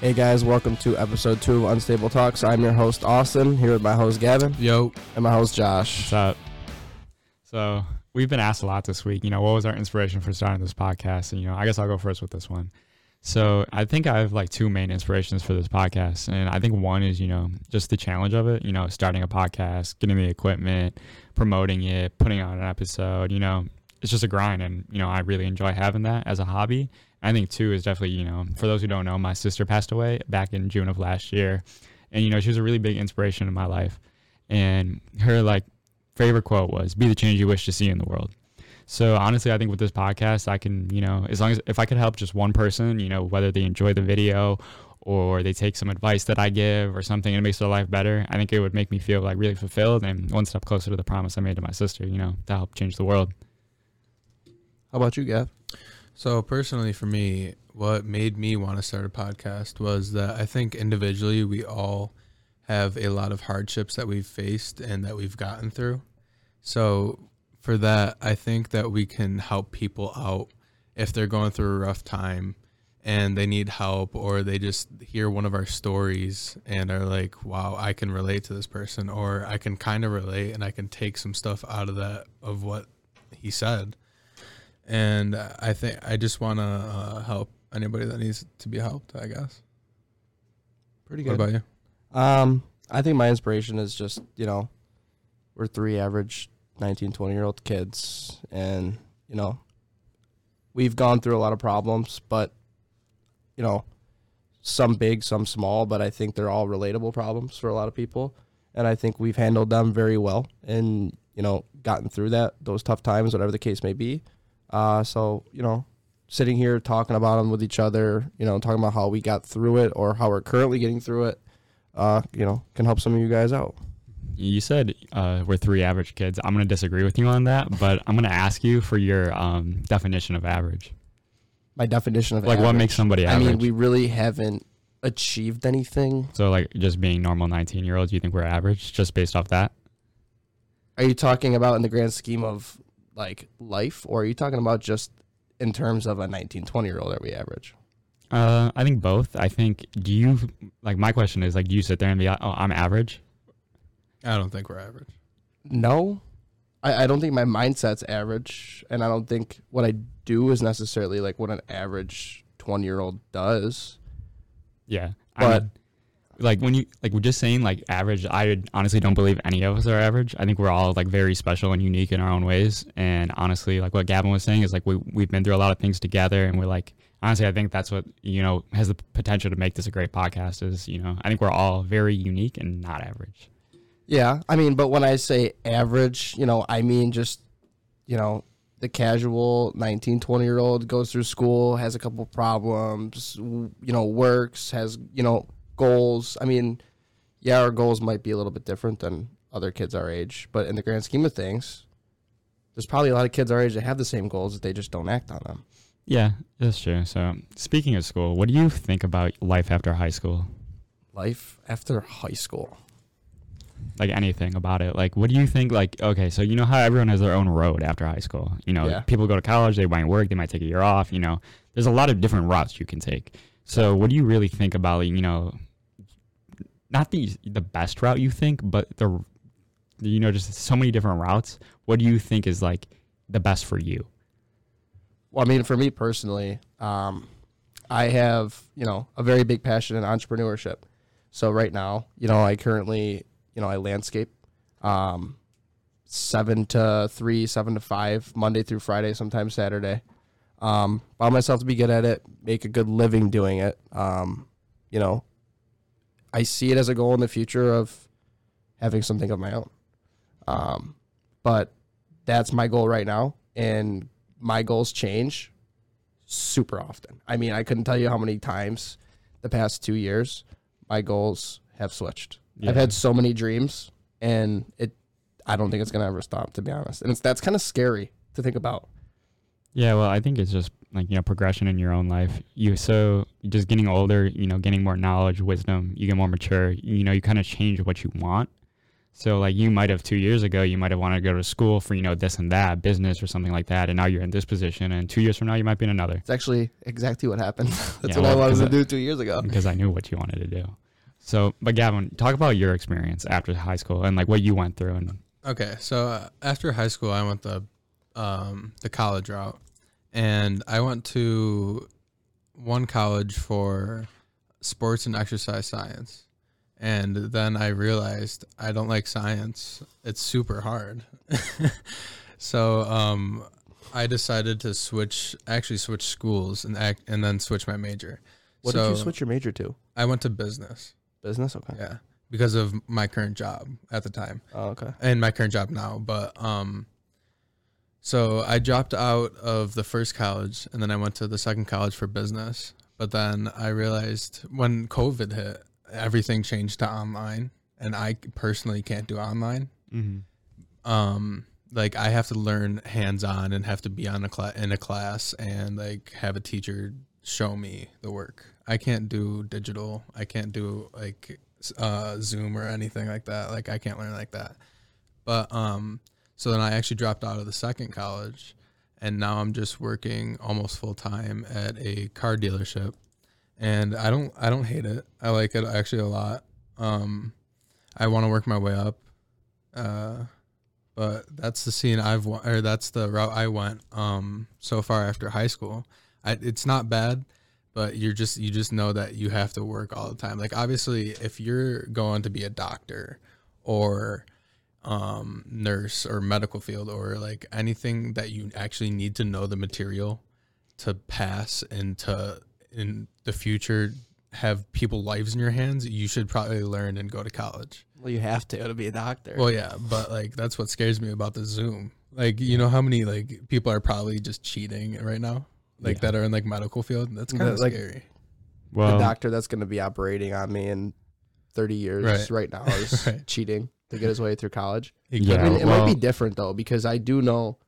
Hey guys, welcome to episode two of Unstable Talks. I'm your host Austin, here with my host Gavin Yo, and my host Josh. What's up? So we've been asked a lot this week. You know, what was our inspiration for starting this podcast? And you know, I guess I'll go first with this one. So I think I have like two main inspirations for this podcast, and I think one is you know just the challenge of it. You know, starting a podcast, getting the equipment, promoting it, putting out an episode. You know, it's just a grind, and you know I really enjoy having that as a hobby. I think two is definitely you know for those who don't know, my sister passed away back in June of last year, and you know she was a really big inspiration in my life, and her like favorite quote was "Be the change you wish to see in the world." So honestly, I think with this podcast, I can, you know, as long as if I could help just one person, you know, whether they enjoy the video or they take some advice that I give or something and it makes their life better, I think it would make me feel like really fulfilled and one step closer to the promise I made to my sister, you know, to help change the world. How about you, Gav? So personally for me, what made me want to start a podcast was that I think individually we all have a lot of hardships that we've faced and that we've gotten through. So for that, I think that we can help people out if they're going through a rough time and they need help or they just hear one of our stories and are like, wow, I can relate to this person or I can kind of relate and I can take some stuff out of that of what he said. And I think I just want to uh, help anybody that needs to be helped, I guess. Pretty good. What about you? Um, I think my inspiration is just, you know, we're three average 19, 20 year old kids, and, you know, we've gone through a lot of problems, but, you know, some big, some small, but I think they're all relatable problems for a lot of people. And I think we've handled them very well and, you know, gotten through that, those tough times, whatever the case may be. Uh, so, you know, sitting here talking about them with each other, you know, talking about how we got through it or how we're currently getting through it, uh, you know, can help some of you guys out. You said uh, we're three average kids. I'm going to disagree with you on that, but I'm going to ask you for your um, definition of average. My definition of Like, what makes somebody average. I mean, we really haven't achieved anything. so, like, just being normal 19 year olds, you think we're average just based off that? Are you talking about in the grand scheme of like life, or are you talking about just in terms of a 19, 20 year old? Are we average? Uh, I think both. I think, do you, like, my question is, like, do you sit there and be like, oh, I'm average? I don't think we're average. No, I, I don't think my mindset's average, and I don't think what I do is necessarily like what an average 20 year old does. Yeah. But- I mean, like when you like we're just saying like average, I honestly don't believe any of us are average. I think we're all like very special and unique in our own ways. And honestly, like what Gavin was saying is like we we've been through a lot of things together and we're like honestly I think that's what you know has the potential to make this a great podcast is, you know, I think we're all very unique and not average. Yeah, I mean, but when I say average, you know, I mean just, you know, the casual 19, 20 year old goes through school, has a couple problems, you know, works, has, you know, goals. I mean, yeah, our goals might be a little bit different than other kids our age, but in the grand scheme of things, there's probably a lot of kids our age that have the same goals that they just don't act on them. Yeah, that's true. So speaking of school, what do you think about life after high school? Life after high school. like anything about it. Like, what do you think? Like, okay, so you know how everyone has their own road after high school. You know, Yeah. people go to college, they might work, they might take a year off. You know, there's a lot of different routes you can take. So, what do you really think about? You know, not the the best route you think, but the you know just so many different routes. What do you think is like the best for you? Well, I mean, for me personally, um, I have you know a very big passion in entrepreneurship. So right now, you know, I currently you know I landscape, um, seven to three, seven to five, Monday through Friday, sometimes Saturday. Um, allow myself to be good at it, make a good living doing it. Um, you know, I see it as a goal in the future of having something of my own. Um, but that's my goal right now, and my goals change super often. I mean, I couldn't tell you how many times the past two years my goals have switched. I've had so many dreams, and it. I don't think it's gonna ever stop, to be honest. And it's that's kind of scary to think about. Yeah, well, I think it's just like you know progression in your own life. You so just getting older, you know, getting more knowledge, wisdom. You get more mature. You know, you kind of change what you want. So like you might have two years ago, you might have wanted to go to school for you know this and that, business or something like that, and now you're in this position, and two years from now you might be in another. It's actually exactly what happened. That's Yeah, what well, I wanted 'cause to do two years ago. because I knew what you wanted to do. So, but Gavin, talk about your experience after high school and like what you went through. And Okay, so uh, after high school, I went the um, the college route, and I went to one college for sports and exercise science, and then I realized I don't like science. It's super hard, so um, I decided to switch, actually switch schools and act, and then switch my major. What so did you switch your major to? I went to business. Business. Okay. Yeah, because of my current job at the time Oh, okay. and my current job now. But um, so I dropped out of the first college, and then I went to the second college for business. But then I realized when COVID hit, everything changed to online, and I personally can't do online. Um, like I have to learn hands on and have to be on a class in a class and like have a teacher show me the work. I can't do digital. I can't do like uh, Zoom or anything like that. Like I can't learn like that. But um, so then I actually dropped out of the second college, and now I'm just working almost full time at a car dealership, and I don't I don't hate it. I like it actually a lot. Um, I want to work my way up. Uh, but that's the scene I've or that's the route I went um so far after high school. I, it's not bad, but you're just you just know that you have to work all the time. Like obviously, if you're going to be a doctor or um nurse or medical field or like anything that you actually need to know the material to pass and to in the future have people lives in your hands, you should probably learn and go to college. Well, you have to to be a doctor. Well, yeah, but like that's what scares me about the Zoom. Like, you know how many like people are probably just cheating right now, like Yeah. that are in like medical field. That's kind of Like- scary. the doctor that's going to be operating on me in 30 years Right. right, now is Right. cheating to get his way through college. Yeah, I mean, could- it might be different though because I do know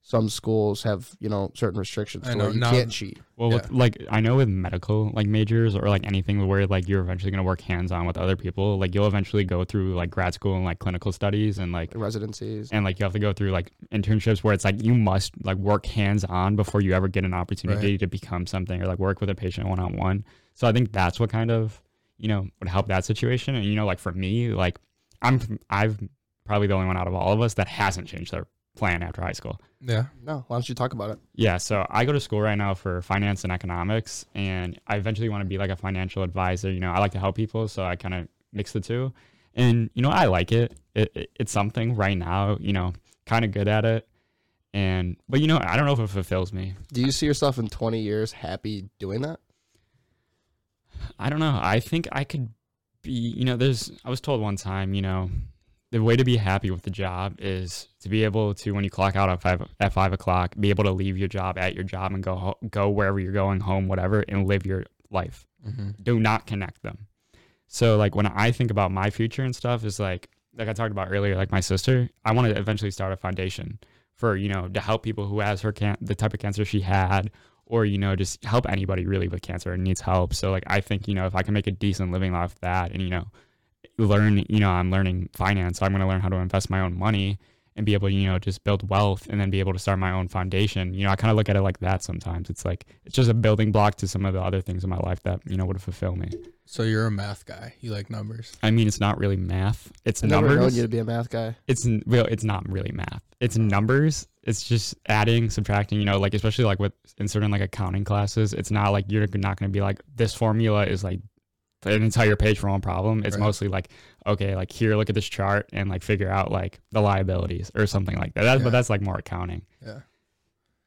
some schools have you know certain restrictions I to know, where you now- can't cheat. well, with, like I know with medical like majors or like anything where like you're eventually gonna work hands on with other people, like you'll eventually go through like grad school and like clinical studies and like Residencies. and like you have to go through like internships where it's like you must like work hands on before you ever get an opportunity to become something or like work with a patient one on one. So I think that's what kind of you know would help that situation. And you know, like for me, like I'm I've probably the only one out of all of us that hasn't changed their plan after high school. yeah. No, why don't you talk about it? Yeah, so I go to school right now for finance and economics, and I eventually want to be like a financial advisor. You know, I like to help people, so I kind of mix the two. And you know, I like it. it, it it's something right now. You know, kind of good at it. And but you know, I don't know if it fulfills me. Do you see yourself in 20 years happy doing that? I don't know. I think I could be. You know, there's. I was told one time. You know, the way to be happy with the job is to be able to, when you clock out at five at five o'clock, be able to leave your job at your job and go go wherever you're going, home, whatever, and live your life. Mm-hmm. Do not connect them. So like when I think about my future and stuff, is like like I talked about earlier, like my sister, I want to eventually start a foundation for you know to help people who has her can the type of cancer she had or you know just help anybody really with cancer and needs help. So like i think you know if i can make a decent living off that and you know learn you know i'm learning finance so i'm going to learn how to invest my own money and be able to you know just build wealth and then be able to start my own foundation you know i kind of look at it like that sometimes it's like it's just a building block to some of the other things in my life that you know would fulfill me So you're a math guy. You like numbers. i mean it's not really math it's I never known numbers you to be a math guy. it's n- real it's not really math it's numbers it's just adding subtracting you know like especially like with in certain like accounting classes it's not like you're not going to be like this formula is like an entire page for one problem it's Right. mostly like okay like here look at this chart and like figure out like the liabilities or something like that, that Yeah. but that's like more accounting Yeah.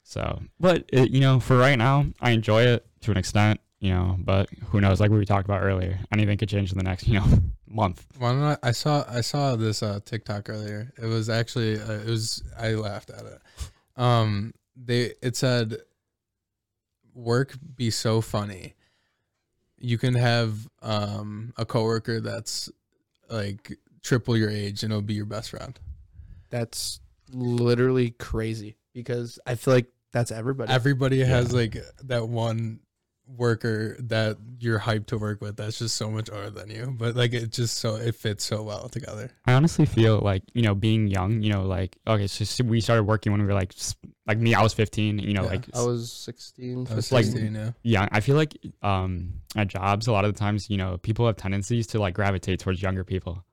so but it, you know for right now i enjoy it to an extent you know but who knows like we talked about earlier anything could change in the next you know month Why don't I, I saw I saw this uh, TikTok earlier. It was actually uh, it was I laughed at it. Um, they it said, "Work be so funny." You can have um a coworker that's like triple your age and it'll be your best friend. That's literally crazy because I feel like that's everybody. Everybody has like that one worker that you're hyped to work with that's just so much older than you, but like it just so it fits so well together. I honestly feel like you know, being young, you know, like okay, so we started working when we were like, like me, I was 15. You know, Yeah. like I was 16. I was 15. like- 16, yeah. yeah, I feel like um at jobs a lot of the times, you know, people have tendencies to like gravitate towards younger people.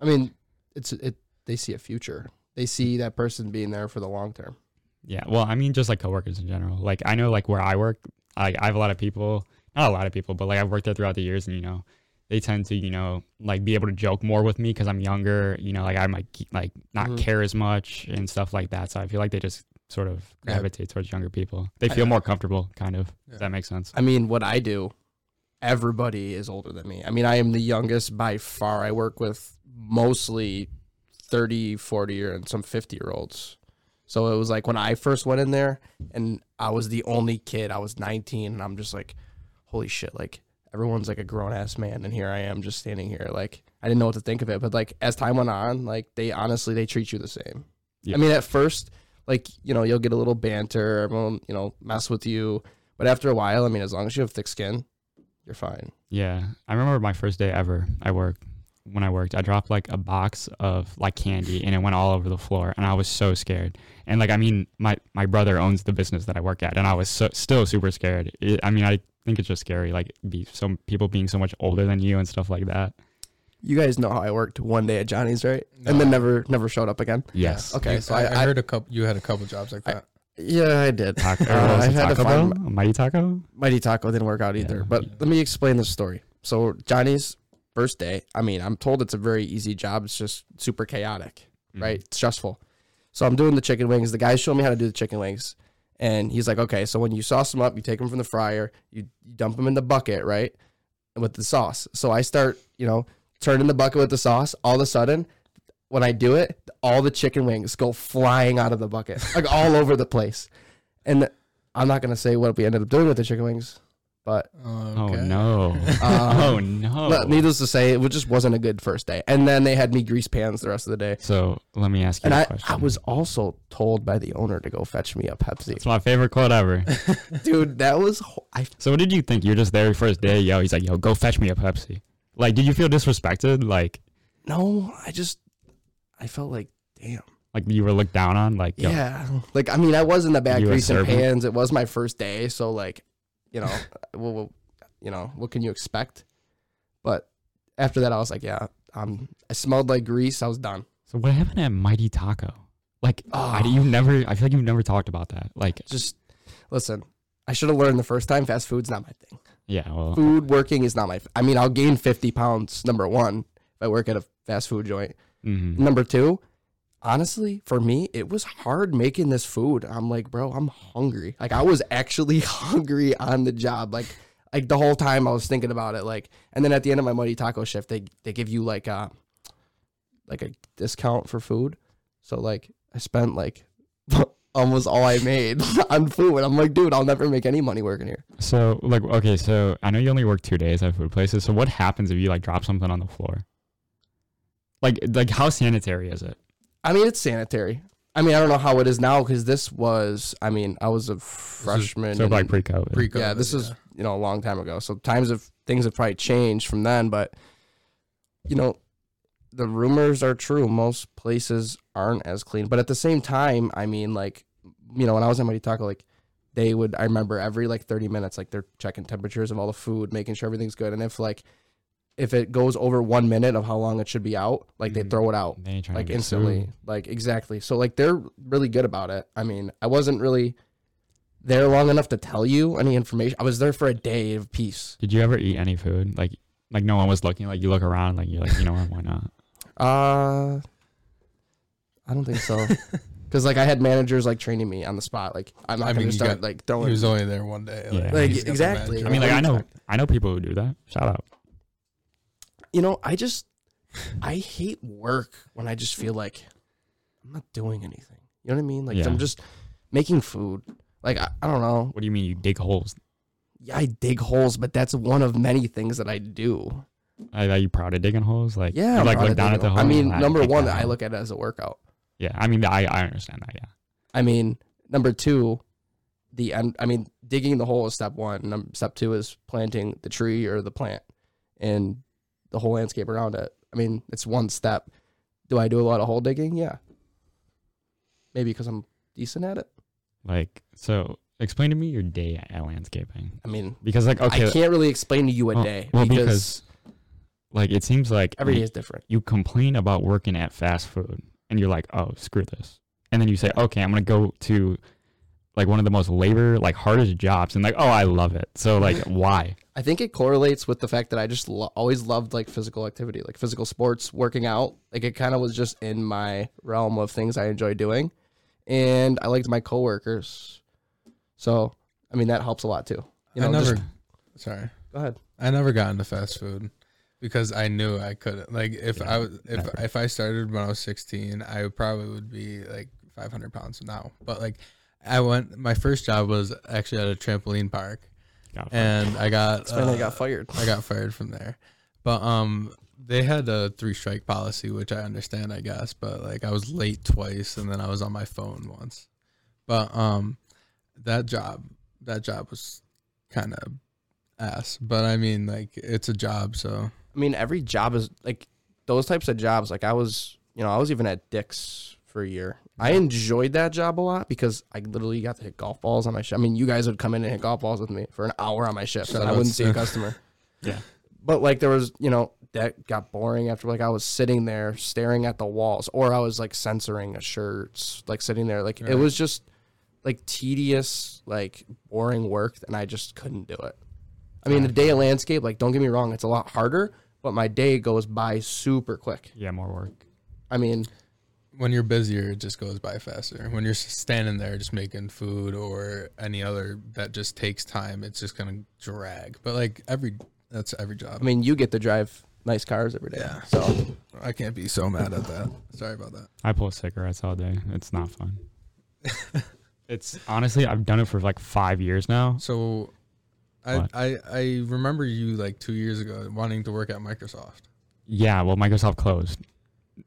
I mean, it's it. They see a future. They see that person being there for the long term. Yeah, well, I mean, just like coworkers in general. Like I know, like where I work, I, I have a lot of people, not a lot of people, but like I've worked there throughout the years, and you know, they tend to, you know, like be able to joke more with me because I'm younger. You know, like I might ke- like not Mhm. care as much and stuff like that. So I feel like they just sort of Yeah. gravitate towards younger people. They I- feel more comfortable, kind of. Yeah. That makes sense? I mean, what I do, everybody is older than me. I mean, I am the youngest by far. I work with mostly 30, 40, or and some 50 year olds. So it was like when I first went in there and I was the only kid, I was 19, and I'm just like, holy shit, like everyone's like a grown ass man. And here I am just standing here. Like, I didn't know what to think of it. But like as time went on, like they honestly, they treat you the same. Yeah. I mean, at first, like, you know, you'll get a little banter, everyone, you know, mess with you. But after a while, I mean, as long as you have thick skin, you're fine. Yeah, I remember my first day ever. I worked when I worked. I dropped like a box of like candy, and it went all over the floor, and I was so scared. And like, I mean, my my brother owns the business that I work at, and I was so, still super scared. It, I mean, I think it's just scary, like be some people being so much older than you and stuff like that. You guys know how I worked one day at Johnny's, right? No. And then never, never showed up again. Yes. Okay, You- so I, I- I I- heard a couple. You had a couple jobs like I- that. Yeah, I did. Taco, Uh, I it had to Taco find Bell? Mighty Taco. Mighty Taco didn't work out either. Yeah. But let me explain the story. So Johnny's first day. I mean, I'm told it's a very easy job. It's just super chaotic, Mm-hmm. right? It's stressful. So I'm doing the chicken wings. The guy showed me how to do the chicken wings. And he's like, okay, so when you sauce them up, you take them from the fryer, you, you dump them in the bucket, right? With the sauce. So I start, you know, turning the bucket with the sauce. All of a sudden, when I do it, all the chicken wings go flying out of the bucket, like all over the place. And I'm not gonna say what we ended up doing with the chicken wings, but Oh no! Um, oh no! but needless to say, it just wasn't a good first day. And then they had me grease pans the rest of the day. so let me ask you And a I, question. I was also told by the owner to go fetch me a Pepsi. It's my favorite quote ever. Dude, that was ho- I So what did you think? You're just there your first day. Yo, he's like, yo, go fetch me a Pepsi. Like, did you feel disrespected? Like, no, I just I felt like damn. like you were looked down on? Like, yo, Yeah. Like I mean, I was in the back You a greasing servant? pans. It was my first day, so like, you know, well, well, you know, what can you expect? But after that, I was like, yeah, um, I smelled like grease. I was done. So what happened at Mighty Taco? Like, I, Oh. you never. I feel like you've never talked about that. Like, Just listen. I should have learned the first time. Fast food's not my thing. yeah, well, Food working is not my. I mean, I'll gain fifty pounds. Number one, if I work at a fast food joint. mhm. Number two, honestly, for me, it was hard making this food. I'm like, bro, I'm hungry. Like I was actually hungry on the job. Like like the whole time I was thinking about it. Like and then at the end of my Mighty Taco shift, they they give you like a like a discount for food. So like I spent like almost all I made on food. I'm like, dude, I'll never make any money working here. So like, okay, so I know you only work two days at food places. So what happens if you like drop something on the floor? Like, like how sanitary is it? I mean, it's sanitary. I mean, I don't know how it is now because this was. I mean, I was a freshman. So like pre-COVID. pre-COVID. yeah, this is you know a long time ago. So times of things have probably changed from then, but you know, the rumors are true. Most places aren't as clean, but at the same time, I mean, like you know, when I was at Mighty Taco, like they would. I remember every like thirty minutes, like they're checking temperatures of all the food, making sure everything's good, and if like if it goes over one minute of how long it should be out, like they Mhm. throw it out They ain't trying like get instantly sued. like exactly so like they're really good about it i mean i wasn't really there long enough to tell you any information i was there for a day of peace Did you ever eat any food? Like, like no one was looking. Like you look around, like you're like, you know what? Why not? uh i don't think so because like i had managers like training me on the spot like i'm not I gonna mean, you start got- like He throwing was only there one day. Yeah. Like, he's got the exactly. manager. I mean, like I know, I know people who do that. Shout out. You know i just i hate work when i just feel like i'm not doing anything you know what i mean like Yeah. i'm just making food like I, I don't know What do you mean you dig holes? yeah, I dig holes, but that's one of many things that I do. Are, are you proud of digging holes? Like, Yeah, you I'm like proud look of down at digging the hole. holes. I mean, number one, I look at it as a workout. Yeah, I mean, I I understand that. Yeah. I mean, number two, the end. I mean, digging the hole is step one. Num- Step two is planting the tree or the plant, and the whole landscape around it. I mean, it's one step. Do I do a lot of hole digging? Yeah. Maybe because I'm decent at it. Like, so explain to me your day at landscaping. I mean, Because like, okay, I can't really explain to you a well- day well, because, because like it seems like every day is different. you complain about working at fast food and you're like, oh, screw this. And then you say, okay, I'm going to go to like one of the most labor, like hardest jobs. And like, oh, I love it. So like, why? I think it correlates with the fact that I just lo- always loved like physical activity, like physical sports, working out. Like it kind of was just in my realm of things I enjoy doing, and I liked my coworkers. So, I mean, that helps a lot too. You know, I never. just- sorry, go ahead. I never got into fast food because I knew I couldn't. Like if Yeah, I was if never. if I started when I was 16, I probably would be like 500 pounds now. But like I went. My first job was actually at a trampoline park, God, and I got That's when I uh, got fired. I got fired from there. But um they had a three strike policy, which I understand, I guess, but like I was late twice and then I was on my phone once. But um that job that job was kind of ass. But I mean like it's a job, so I mean, every job is like those types of jobs. Like I was, you know, I was even at Dick's for a year. I enjoyed that job a lot because I literally got to hit golf balls on my shift. I mean, you guys would come in and hit golf balls with me for an hour on my shift, Shout and I wouldn't see a customer. Yeah. But like there was, you know, that got boring after like I was sitting there staring at the walls, or I was like censoring a shirt, like sitting there. Like it was just like tedious, like boring work, and I just couldn't do it. I mean, the day of landscape, like don't get me wrong, it's a lot harder, but my day goes by super quick. yeah, more work. I mean, when you're busier it just goes by faster. When you're standing there just making food or any other that just takes time, it's just going to drag. But like every that's every job. I mean, you get to drive nice cars every day. Yeah. So I can't be so mad at that. Sorry about that. I pull cigarettes all day. It's not fun. it's honestly, I've done it for like five years now. So, I, I I remember you like two years ago wanting to work at Microsoft. Yeah, well, Microsoft closed.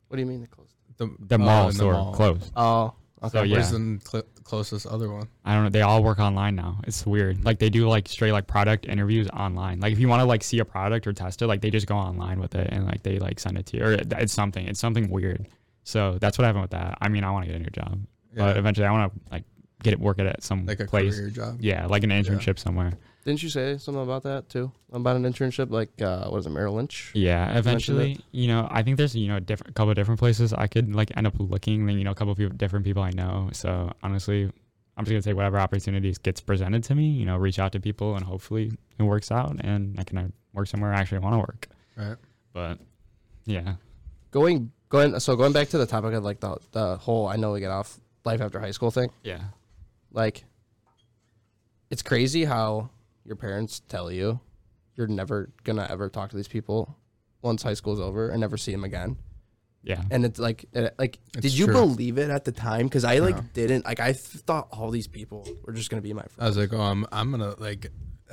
what do you mean they closed? The, The mall in the store mall. closed. Oh, okay. So, yeah. Where's the cl- closest other one? I don't know. They all work online now. It's weird. Like they do like straight like product interviews online. Like if you want to like see a product or test it, like they just go online with it and like they like send it to you. Or it- it's something. It's something weird. So that's what happened with that. I mean, I want to get a new job, but eventually I want to like get it work it at some like a place. career job. Yeah, like an internship somewhere. Didn't you say something about that too? About an internship, like uh, what is it, Merrill Lynch? Yeah, eventually, you know, I think there's you know a different couple of different places I could like end up looking. Then you know, a couple of people, different people I know. So honestly, I'm just gonna take whatever opportunities gets presented to me. You know, reach out to people and hopefully it works out and I can uh, work somewhere I actually want to work. Right. But yeah, Going, going. So going back to the topic of like the the whole I know we get off life after high school thing. yeah, Like, it's crazy how your parents tell you you're never gonna ever talk to these people once high school's over and never see them again. yeah. And it's like, it, like, It's did you true. believe it at the time? Because I like No. didn't. Like, I th- thought all these people were just gonna be my friends. I was like, oh, I'm I'm gonna like to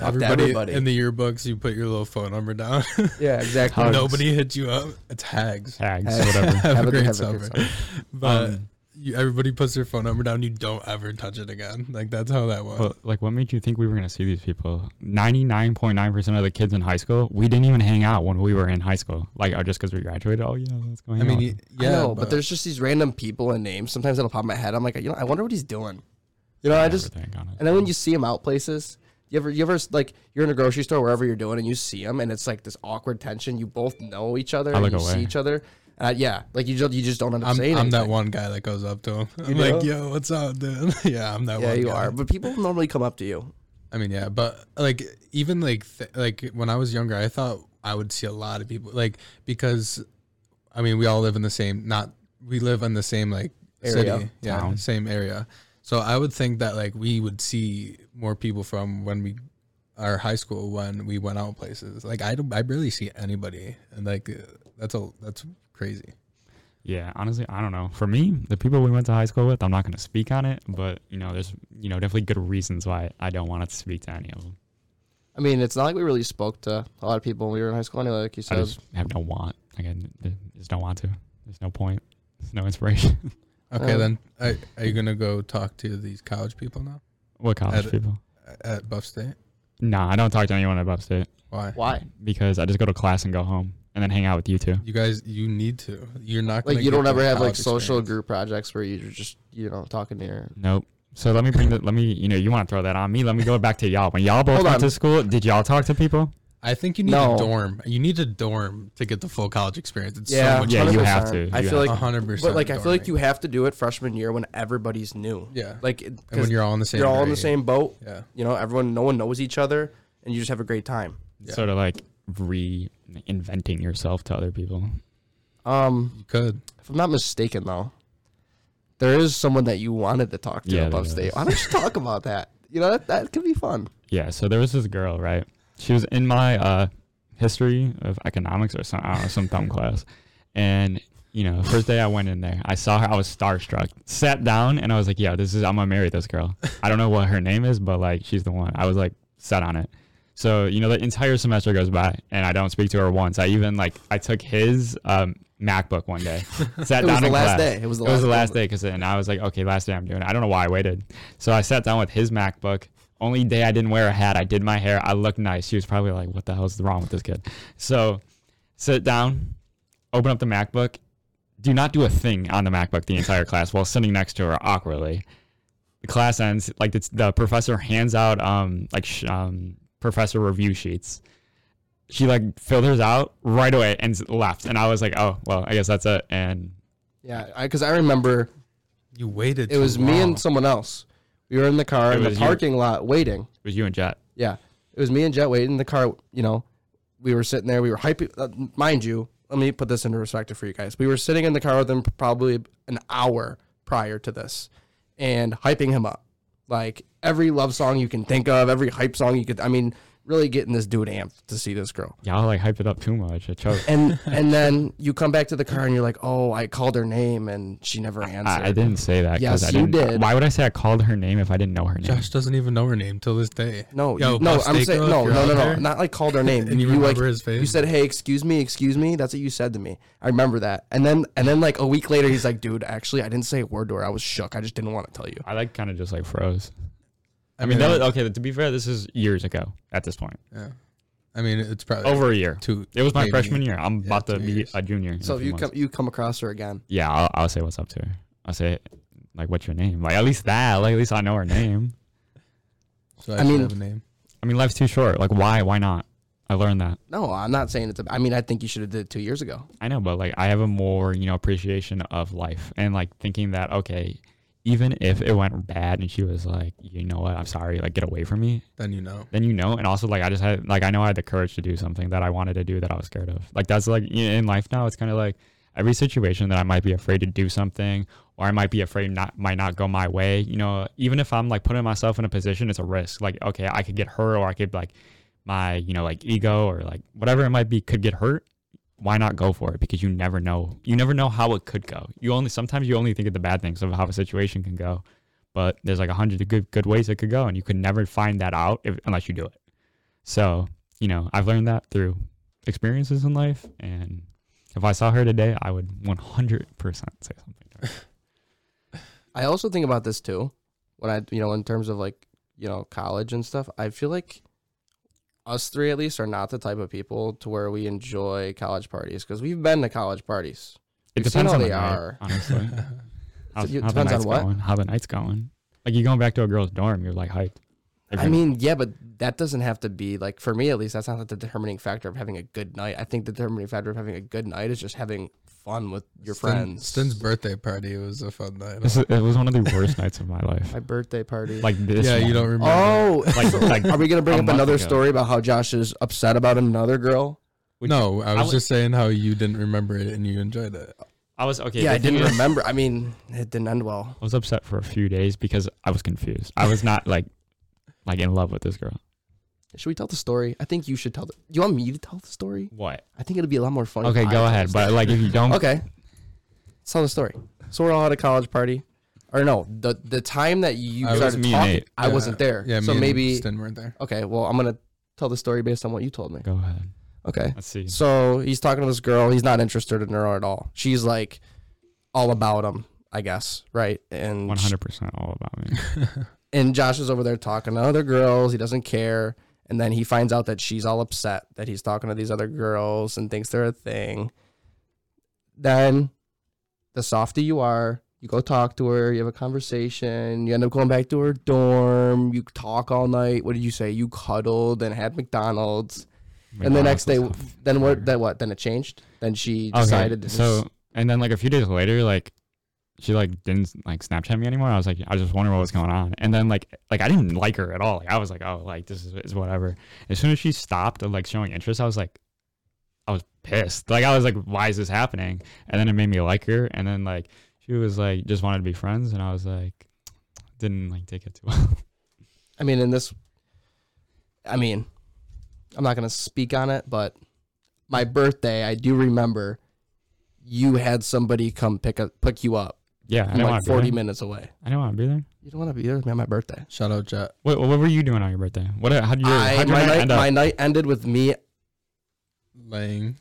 everybody, everybody. in the yearbooks. You put your little phone number down. yeah, exactly. Nobody hit you up. It's hags. Tags, Have- whatever. Have, Have a a- great have a good summer. summer. But Um, you, everybody puts their phone number down. You don't ever touch it again. Like that's how that was. But like, what made you think we were gonna see these people? Ninety nine point nine percent of the kids in high school, we didn't even hang out when we were in high school. Like, oh, just because we graduated. Oh yeah, let's go. I mean, out. y- I yeah, know, but, there's just these random people and names. Sometimes it'll pop in my head. I'm like, you know, I wonder what he's doing. You know, I just Everything, honestly. and then when you see him out places, you ever you ever like you're in a grocery store wherever you're doing and you see him and it's like this awkward tension. You both know each other I and you away. see each other. Uh, yeah, like you just you just don't end up I'm, saying I'm that one guy that goes up to him. I'm You like, yo, what's up, dude? yeah, I'm that Yeah, one. you guy. are. But people normally come up to you. I mean, yeah, but like even like th- like when I was younger, I thought I would see a lot of people like because I mean we all live in the same not we live in the same like Area. city, yeah, Town. same area. So I would think that like we would see more people from when we our high school when we went out places. Like I don't I barely see anybody, and like uh, that's a that's crazy. Yeah, honestly, I don't know. For me, the people we went to high school with, I'm not going to speak on it, but you know, there's you know definitely good reasons why I don't want to speak to any of them. I mean, it's not like we really spoke to a lot of people when we were in high school anyway. Like you said, I said, just have no want. Like I d- just don't want to. There's no point. There's no inspiration. Okay, Uh, then are, are you gonna go talk to these college people now? What college At- people? at Buff State. Nah, I don't talk to anyone at Buff State Why? Why? because I just go to class and go home and then hang out with you two. You guys, you need to. You're not gonna Like you don't ever have like college social experience. group projects where you're just you know talking to your. Nope. So let me bring the let me you know you want to throw that on me. Let me go back to y'all. When y'all both Hold went on. to school, did y'all talk to people? I think you need No. a dorm. You need a dorm to get the full college experience. It's Yeah, so much Yeah, you have 100%. to. I feel like, hundred percent. but like I feel like you have to do it freshman year when everybody's new. Yeah. Like and when you're all in the same. you're all in the same boat. Yeah. You know, everyone, no one knows each other, and you just have a great time. Yeah. Sort of like reinventing yourself to other people. Um, You could. if I'm not mistaken, though, there is someone that you wanted to talk to Yeah, above there state. Why don't you talk about that? You know, that, that could be fun. Yeah, so there was this girl, right? She was in my uh, history of economics or some, I don't know, some dumb class. And, you know, first day I went in there, I saw her, I was starstruck. Sat down and I was like, yeah, this is, I'm gonna marry this girl. I don't know what her name is, but like, she's the one. I was like, set on it. So, you know, the entire semester goes by and I don't speak to her once. I even like, I took his um, MacBook one day, sat It down was the in last class. day. It was the It was the last last day because and I was like, okay, last day I'm doing it. I don't know why I waited. So I sat down with his MacBook. Only day I didn't wear a hat. I did my hair. I looked nice. She was probably like, what the hell's wrong with this kid? So sit down, open up the MacBook. Do not do a thing on the MacBook the entire class while sitting next to her awkwardly. The class ends. Like the professor hands out um like sh- um professor review sheets. She like filled hers out right away and left. And I was like, oh well, I guess that's it. And Yeah, because I, remember You waited. it was too me and someone else. We were in the car It in the was you. parking lot waiting. it was you and Jet. Yeah, it was me and Jet waiting in the car. You know, we were sitting there. We were hyping. Uh, mind you, let me put this into perspective for you guys. We were sitting in the car with him probably an hour prior to this, and hyping him up, like every love song you can think of, every hype song you could. I mean, really getting this dude amped to see this girl. Y'all like hyped it up too much. It choked. And and then you come back to the car and you're like, oh, I called her name and she never answered. I, I didn't say that because Yes, I you didn't. did. Why would I say I called her name if I didn't know her name? Josh doesn't even know her name till this day. No, Yo, you, no, I'm saying no, no, no, no, there, not like called her name. And you like remember his face? you said, "Hey, excuse me, excuse me." That's what you said to me. I remember that. And then and then like a week later, he's like, "Dude, actually, I didn't say a word to her. I was shook. I just didn't want to tell you." I like kind of just like froze. I mean, that was, okay. To be fair, this is years ago at this point. yeah. I mean, it's probably Over a year. two. It was my maybe. freshman year. I'm Yeah, about to two be years. a junior. in So if few you months. come you come across her again, yeah, I'll, I'll say what's up to her. I'll say like, what's your name? Like at least that. Like at least I know her name. So I, I should mean- have a name. I mean, life's too short. Like why? Why not? I learned that. no, I'm not saying it's. A, I mean, I think you should have did it two years ago. I know, but like I have a more you know appreciation of life and like thinking that okay, even if it went bad and she was like, you know what, I'm sorry, like get away from me. Then you know. then you know and also like i just had like i know i had the courage to do something that i wanted to do that i was scared of like that's like you know, in life now it's kind of like every situation that i might be afraid to do something or i might be afraid not might not go my way you know even if i'm like putting myself in a position it's a risk like okay i could get hurt or i could like my you know like ego or like whatever it might be could get hurt why not go for it because you never know you never know how it could go you only sometimes you only think of the bad things of how a situation can go but there's like a hundred good good ways it could go, and you could never find that out if, unless you do it. So you know, I've learned that through experiences in life, and if I saw her today, I would 100% say something. To her. I also think about this too, when I you know in terms of like you know college and stuff. I feel like us three at least are not the type of people to where we enjoy college parties because we've been to college parties. It We've depends how on the they night, are. honestly. How, it how the depends on night's what? going, how the night's going. Like you going back to a girl's dorm, you're like hyped. If I mean, yeah, but that doesn't have to be like for me at least. That's not the determining factor of having a good night. I think the determining factor of having a good night is just having fun with your Stin- friends. Stin's birthday party was a fun night. this is, it was one of the worst nights of my life. my birthday party. Like this. yeah, you don't remember. oh, Like- like are we gonna bring up another ago. story about how Josh is upset about another girl? Which- no, I I was would- just saying how you didn't remember it and you enjoyed it. I was okay. Yeah, I didn't is- remember. I mean, it didn't end well. I was upset for a few days because I was confused. I was not like like in love with this girl. Should we tell the story? I think you should tell. The, do you want me to tell the story? What? I think it'll be a lot more fun. Okay, go ahead. But like if you don't okay, let's tell the story. So we're all at a college party, or no, the the time that you uh, I was started me and talking, Nate. I Yeah, wasn't there. Yeah, so me maybe and Stin weren't there. okay. Well, I'm gonna tell the story based on what you told me. go ahead. Okay. Let's see. So he's talking to this girl. He's not interested in her at all. She's like all about him, I guess, right? And One hundred percent all about me. and Josh is over there talking to other girls. He doesn't care. And then he finds out that she's all upset that he's talking to these other girls and thinks they're a thing. Then, the softer you are, you go talk to her, you have a conversation, you end up going back to her dorm, you talk all night. What did you say? You cuddled and had McDonald's. and the next day, then what? Then what? Then it changed. Then she decided okay, to so and then like a few days later like she like didn't like snapchat me anymore. I was like i just wondering what was going on. And then like like i didn't like her at all. Like i was like oh like this is, is whatever. As soon as she stopped uh, like showing interest i was like i was pissed. Like i was like why is this happening? And then it made me like her. And then like she was like just wanted to be friends. And i was like didn't like take it too well. I mean, in this, I mean, I'm not gonna speak on it, but my birthday, I do remember you had somebody come pick up, pick you up. Yeah i I'm didn't like want to be 40 there minutes away. i don't want to be there You don't want to be there, on My birthday. Shout out Jet. what, what were you doing on your birthday what how did your, I, how'd your my night night, end up my night ended with me. Laying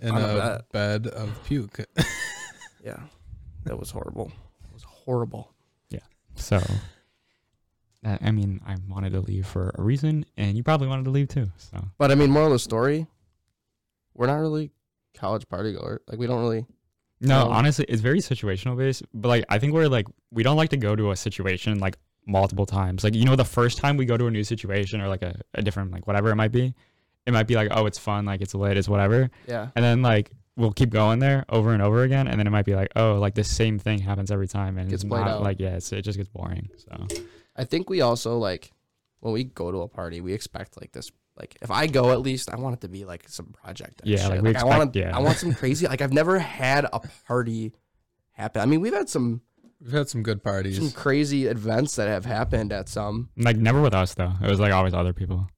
in On a a bed of puke. Yeah, that was horrible. It was horrible. Yeah. So, uh, I mean, I wanted to leave for a reason, and you probably wanted to leave too. So, But I mean, moral of the story, we're not really college party goers. Like we don't really. No, honestly, it's very situational based. But like, I think we're like, we don't like to go to a situation like multiple times. Like, you know, the first time we go to a new situation or like a, a different like whatever it might be, it might be like, oh, it's fun, like it's lit, it's whatever, Yeah. and then like we'll keep going there over and over again, and then it might be like, oh, like the same thing happens every time, and Gets it's not out. like yeah, it's, it just gets boring. So, I think we also like when we go to a party, we expect like this. Like if I go, at least I want it to be like some project. and Yeah, shit. like, we I want, expect- yeah. I want some crazy. Like I've never had a party happen. I mean, we've had some We've had some good parties. some crazy events that have happened at some. like never with us though. It was like always other people,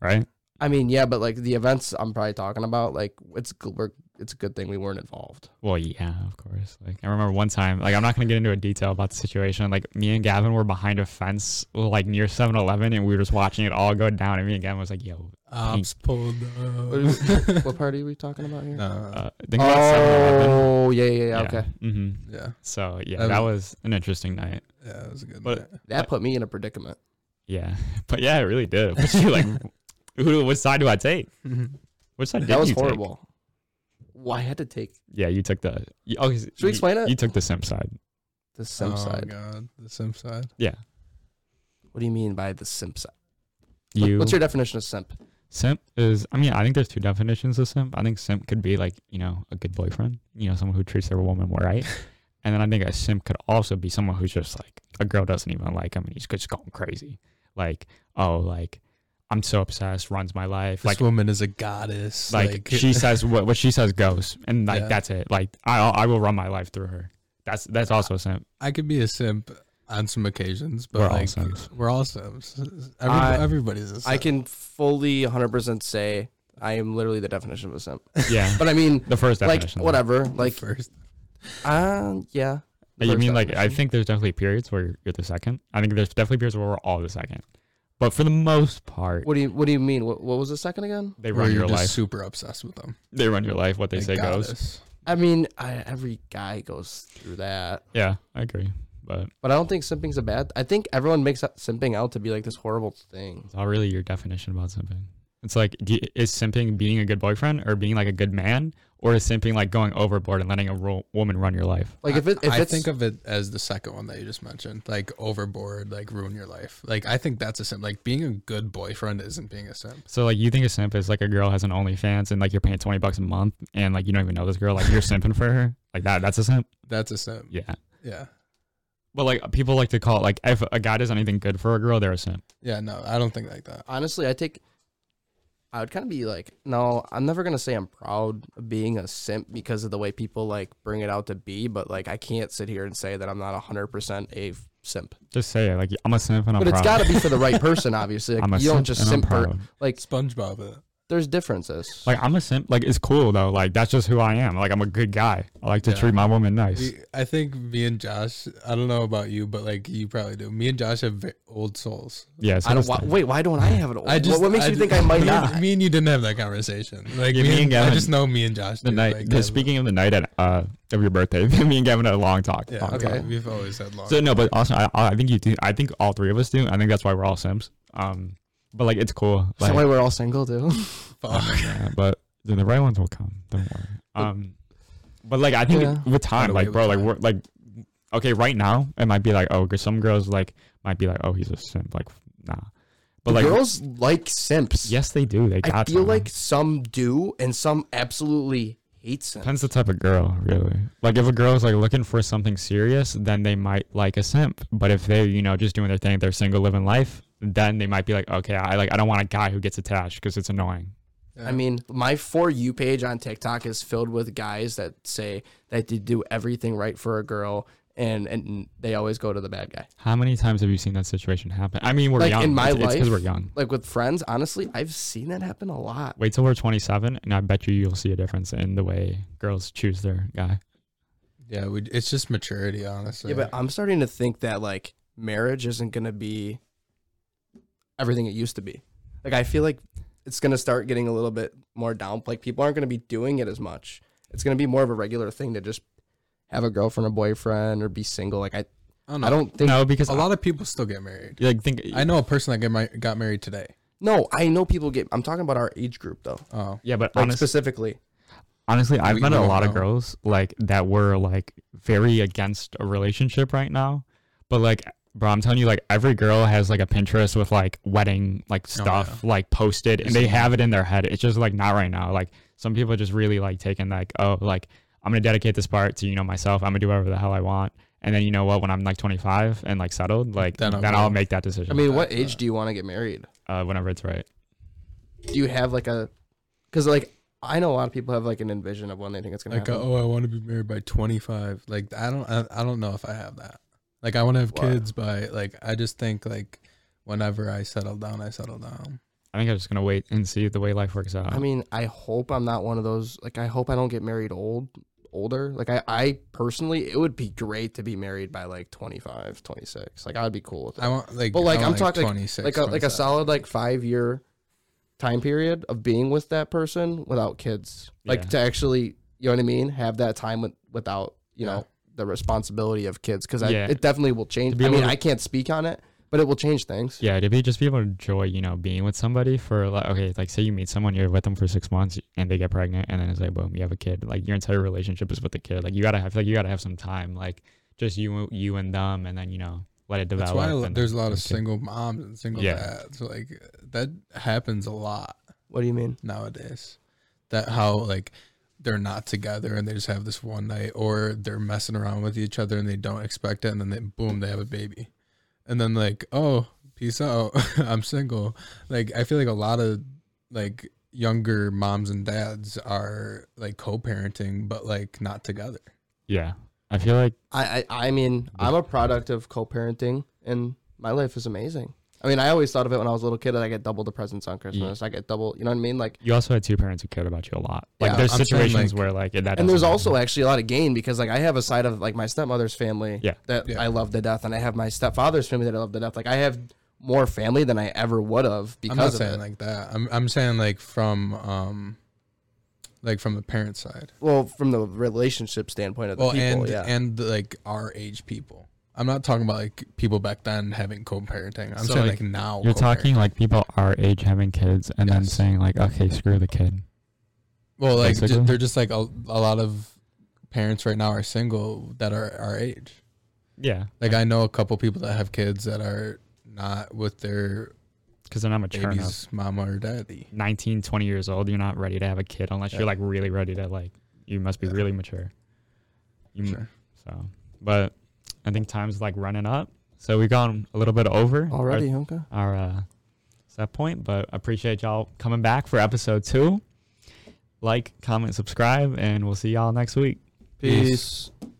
right? I mean, yeah, but like the events I'm probably talking about, like it's g- we're, it's a good thing we weren't involved. Well, yeah, of course. Like I remember one time, like I'm not gonna get into a detail about the situation. Like me and Gavin were behind a fence, like near 7-Eleven, and we were just watching it all go down. And me and Gavin was like, "Yo, Ops pulled What, up. what party are we talking about here? no, uh, think about 7-Eleven." Oh yeah, yeah, yeah. Okay, Mm-hmm. yeah, So yeah, That that was an interesting night. yeah, it was a good. But- night. that put me in a predicament. Yeah, but yeah, it really did. But you like, who? Which side do I take? Which side did That was you take? Horrible. Well, I had to take Yeah, you took the. You, oh, Should we explain it? You took the simp side. the simp oh, side. oh god, the simp side. Yeah, What do you mean by the simp side? you. What's your definition of simp? Simp is, I mean, I think there's two definitions of simp. I think simp could be like, you know, a good boyfriend, you know, someone who treats their woman right. and then I think a simp could also be someone who's just like, a girl doesn't even like him and he's just going crazy. Like, oh, like, I'm so obsessed, runs my life. This Like, woman is a goddess. like, she says what, what she says goes. And like, Yeah. that's it. Like, I, I will run my life through her. That's, that's also a simp. I could be a simp on some occasions, but We're all like simps. we're all simps. Every, I- everybody's a simp. I can fully 100% say I am literally the definition of a simp. Yeah. But I mean, the first like definition. whatever, like like first. uh, yeah. the You first mean like I think there's definitely periods where you're, you're the second. I think there's definitely periods where we're all the second. But for the most part, What do you What do you mean? What, what was the second again? they Where run you're your just life. super obsessed with them. They run your life. What they Like say goes. goddess. I mean, I, every guy goes through that, Yeah, I agree. But but I don't think simping's a bad. I think everyone makes that simping out to be like this horrible thing. it's not really your definition about simping. It's like, do you, is simping being a good boyfriend or being like a good man, or is simping like going overboard and letting a ro- woman run your life? Like if it if I it's think of it as the second one that you just mentioned, like overboard, like ruin your life. Like I think that's a simp. Like being a good boyfriend isn't being a simp. So like, you think a simp is like a girl has an OnlyFans and like you're paying twenty bucks a month and like you don't even know this girl, like you're simping for her, like that. That's a simp. That's a simp. Yeah. Yeah. But like people like to call it like if a guy does anything good for a girl, they're a simp. Yeah. No, I don't think like that. honestly, I take. I would kind of be like, no, I'm never gonna say I'm proud of being a simp because of the way people like bring it out to be, but like I can't sit here and say that I'm not hundred percent a f- simp. Just say it. Like I'm a simp and I'm proud but it's proud. got to be for the right person, obviously. Like, I'm a you don't just and I'm simp for like SpongeBob it. There's differences. Like I'm a simp. Like it's cool though. Like that's just who I am. Like I'm a good guy. I like to Yeah. treat my woman nice. We, I think me and Josh. I don't know about you, but like you probably do. Me and Josh have old souls. Yeah. I don't. Why, wait, why don't I have it? I just. what, what makes I you ju- think I might me not? And, me and you didn't have that conversation. Like Yeah, me, me and and, I just know me and Josh. the do, night. like, the, speaking of the night at uh of your birthday, me and Gavin had a long talk. Yeah. long Okay. talk. We've always had long. So no, but also I, I think you do. I think all three of us do. I think that's why we're all simps. Um, but like it's cool. Is that Like, why we're all single too? Fuck. yeah, but then the right ones will come. Don't worry. Um, but like I think Yeah. with time, Find a way like bro, with like time. we're like okay, right now it might be like oh, 'cause some girls like might be like oh he's a simp, like nah. But like girls like simps. yes, they do. They I got. feel some. like some do and some absolutely hate simps. Depends the type of girl, really. Like if a girl is like looking for something serious, then they might like a simp. But if they're you know just doing their thing, they're single, living life, then they might be like, okay, I like I don't want a guy who gets attached because it's annoying. I mean, my for you page on TikTok is filled with guys that say that they do everything right for a girl, and and they always go to the bad guy. How many times have you seen that situation happen? I mean, we're Like, young. in my it's because life- we're young. Like with friends, honestly, I've seen that happen a lot. Wait till we're 27, and I bet you you'll see a difference in the way girls choose their guy. yeah, we, it's just maturity, honestly. Yeah, but I'm starting to think that like marriage isn't gonna be everything it used to be. Like I feel like it's gonna start getting a little bit more down. Like people aren't gonna be doing it as much. It's gonna be more of a regular thing to just have a girlfriend or boyfriend or be single. Like I, I don't know. I don't think. No, because a lot of people still get married. like think I know a person that get my, got married today. No, I know people get. I'm talking about our age group though. Oh, Yeah, but Like honest, specifically. honestly, I've We- met a don't lot of girls like that were like very against a relationship right now. But like, bro, I'm telling you, like every girl has like a Pinterest with like wedding like Oh, stuff like posted, and they have it in their head. It's just like not right now. Like some people just really like taking like, oh, like I'm gonna dedicate this part to you know myself. I'm gonna do whatever the hell I want. And then you know what? When I'm like 25 and like settled, like Then then, I'll I'll make that decision. I mean, what Back age that. do you want to get married? uh, whenever it's right. Do you have like a? Because like I know a lot of people have like an envision of when they think it's gonna be like happen. oh, I want to be married by 25. Like I don't, I, I don't know if I have that. Like I want to have Why? kids by like I just think like whenever I settle down, I settle down. I think I'm just gonna wait and see the way life works out. I mean, I hope I'm not one of those. Like, I hope I don't get married old, older. Like, I, I personally, it would be great to be married by like 25, 26. Like, I'd be cool with it. I want like, But, like, I I'm want, talking, like- 26, like a like a solid like five year time period of being with that person without kids. Like Yeah. to actually, you know what I mean? Have that time with, without you Yeah. know the responsibility of kids because Yeah. it definitely will change. I mean, to- I can't speak on it, but it will change things. Yeah, to be just be able to enjoy, you know, being with somebody for like okay, like say you meet someone, you're with them for six months and they get pregnant and then it's like boom, you have a kid. Like your entire relationship is with the kid. Like you gotta have like you gotta have some time, like just you you and them and then, you know, let it develop. That's why I and there's a lot of a kid. single moms and single Yeah. dads. Like that happens a lot What do you mean? nowadays. That how like they're not together and they just have this one night, or they're messing around with each other and they don't expect it, and then they boom, they have a baby, and then like oh peace out, I'm single. Like I feel like a lot of like younger moms and dads are like co-parenting, but like not together. Yeah. I feel like I, I I mean, I'm a product of co-parenting, and my life is amazing. I mean, I always thought of it when I was a little kid that I get double the presents on Christmas. I get double, you know what I mean? Like, you also had two parents who cared about you a lot. Like Yeah, there's I'm situations like- where like that and there's happen. also actually a lot of gain because like I have a side of like my stepmother's family Yeah. that Yeah. I love to death, and I have my stepfather's family that I love to death. Like I have more family than I ever would have because I'm not of saying it. like that. I'm I'm saying like from um like from the parent side. well, from the relationship standpoint of the Well, people, and yeah. and like our age people. I'm not talking about like people back then having co-parenting. I'm So, saying like, like, now. You're talking co-parenting. like people our age having kids and then Yes. saying like, okay, screw the kid. well, like ju- basically. they're just like a, a lot of parents right now are single that are our age. Yeah. Like I know a couple people that have kids that are not with their because they're not mature enough. baby's mama or daddy. 19, 20 years old, you're not ready to have a kid unless Yeah. you're like really ready to like. You must be Yeah. really mature. You m- Sure. so, but I think time's like running up, so we've gone a little bit over our- Already, okay. our, uh, set point. But appreciate y'all coming back for episode two. Like, comment, subscribe, and we'll see y'all next week. Peace. Peace.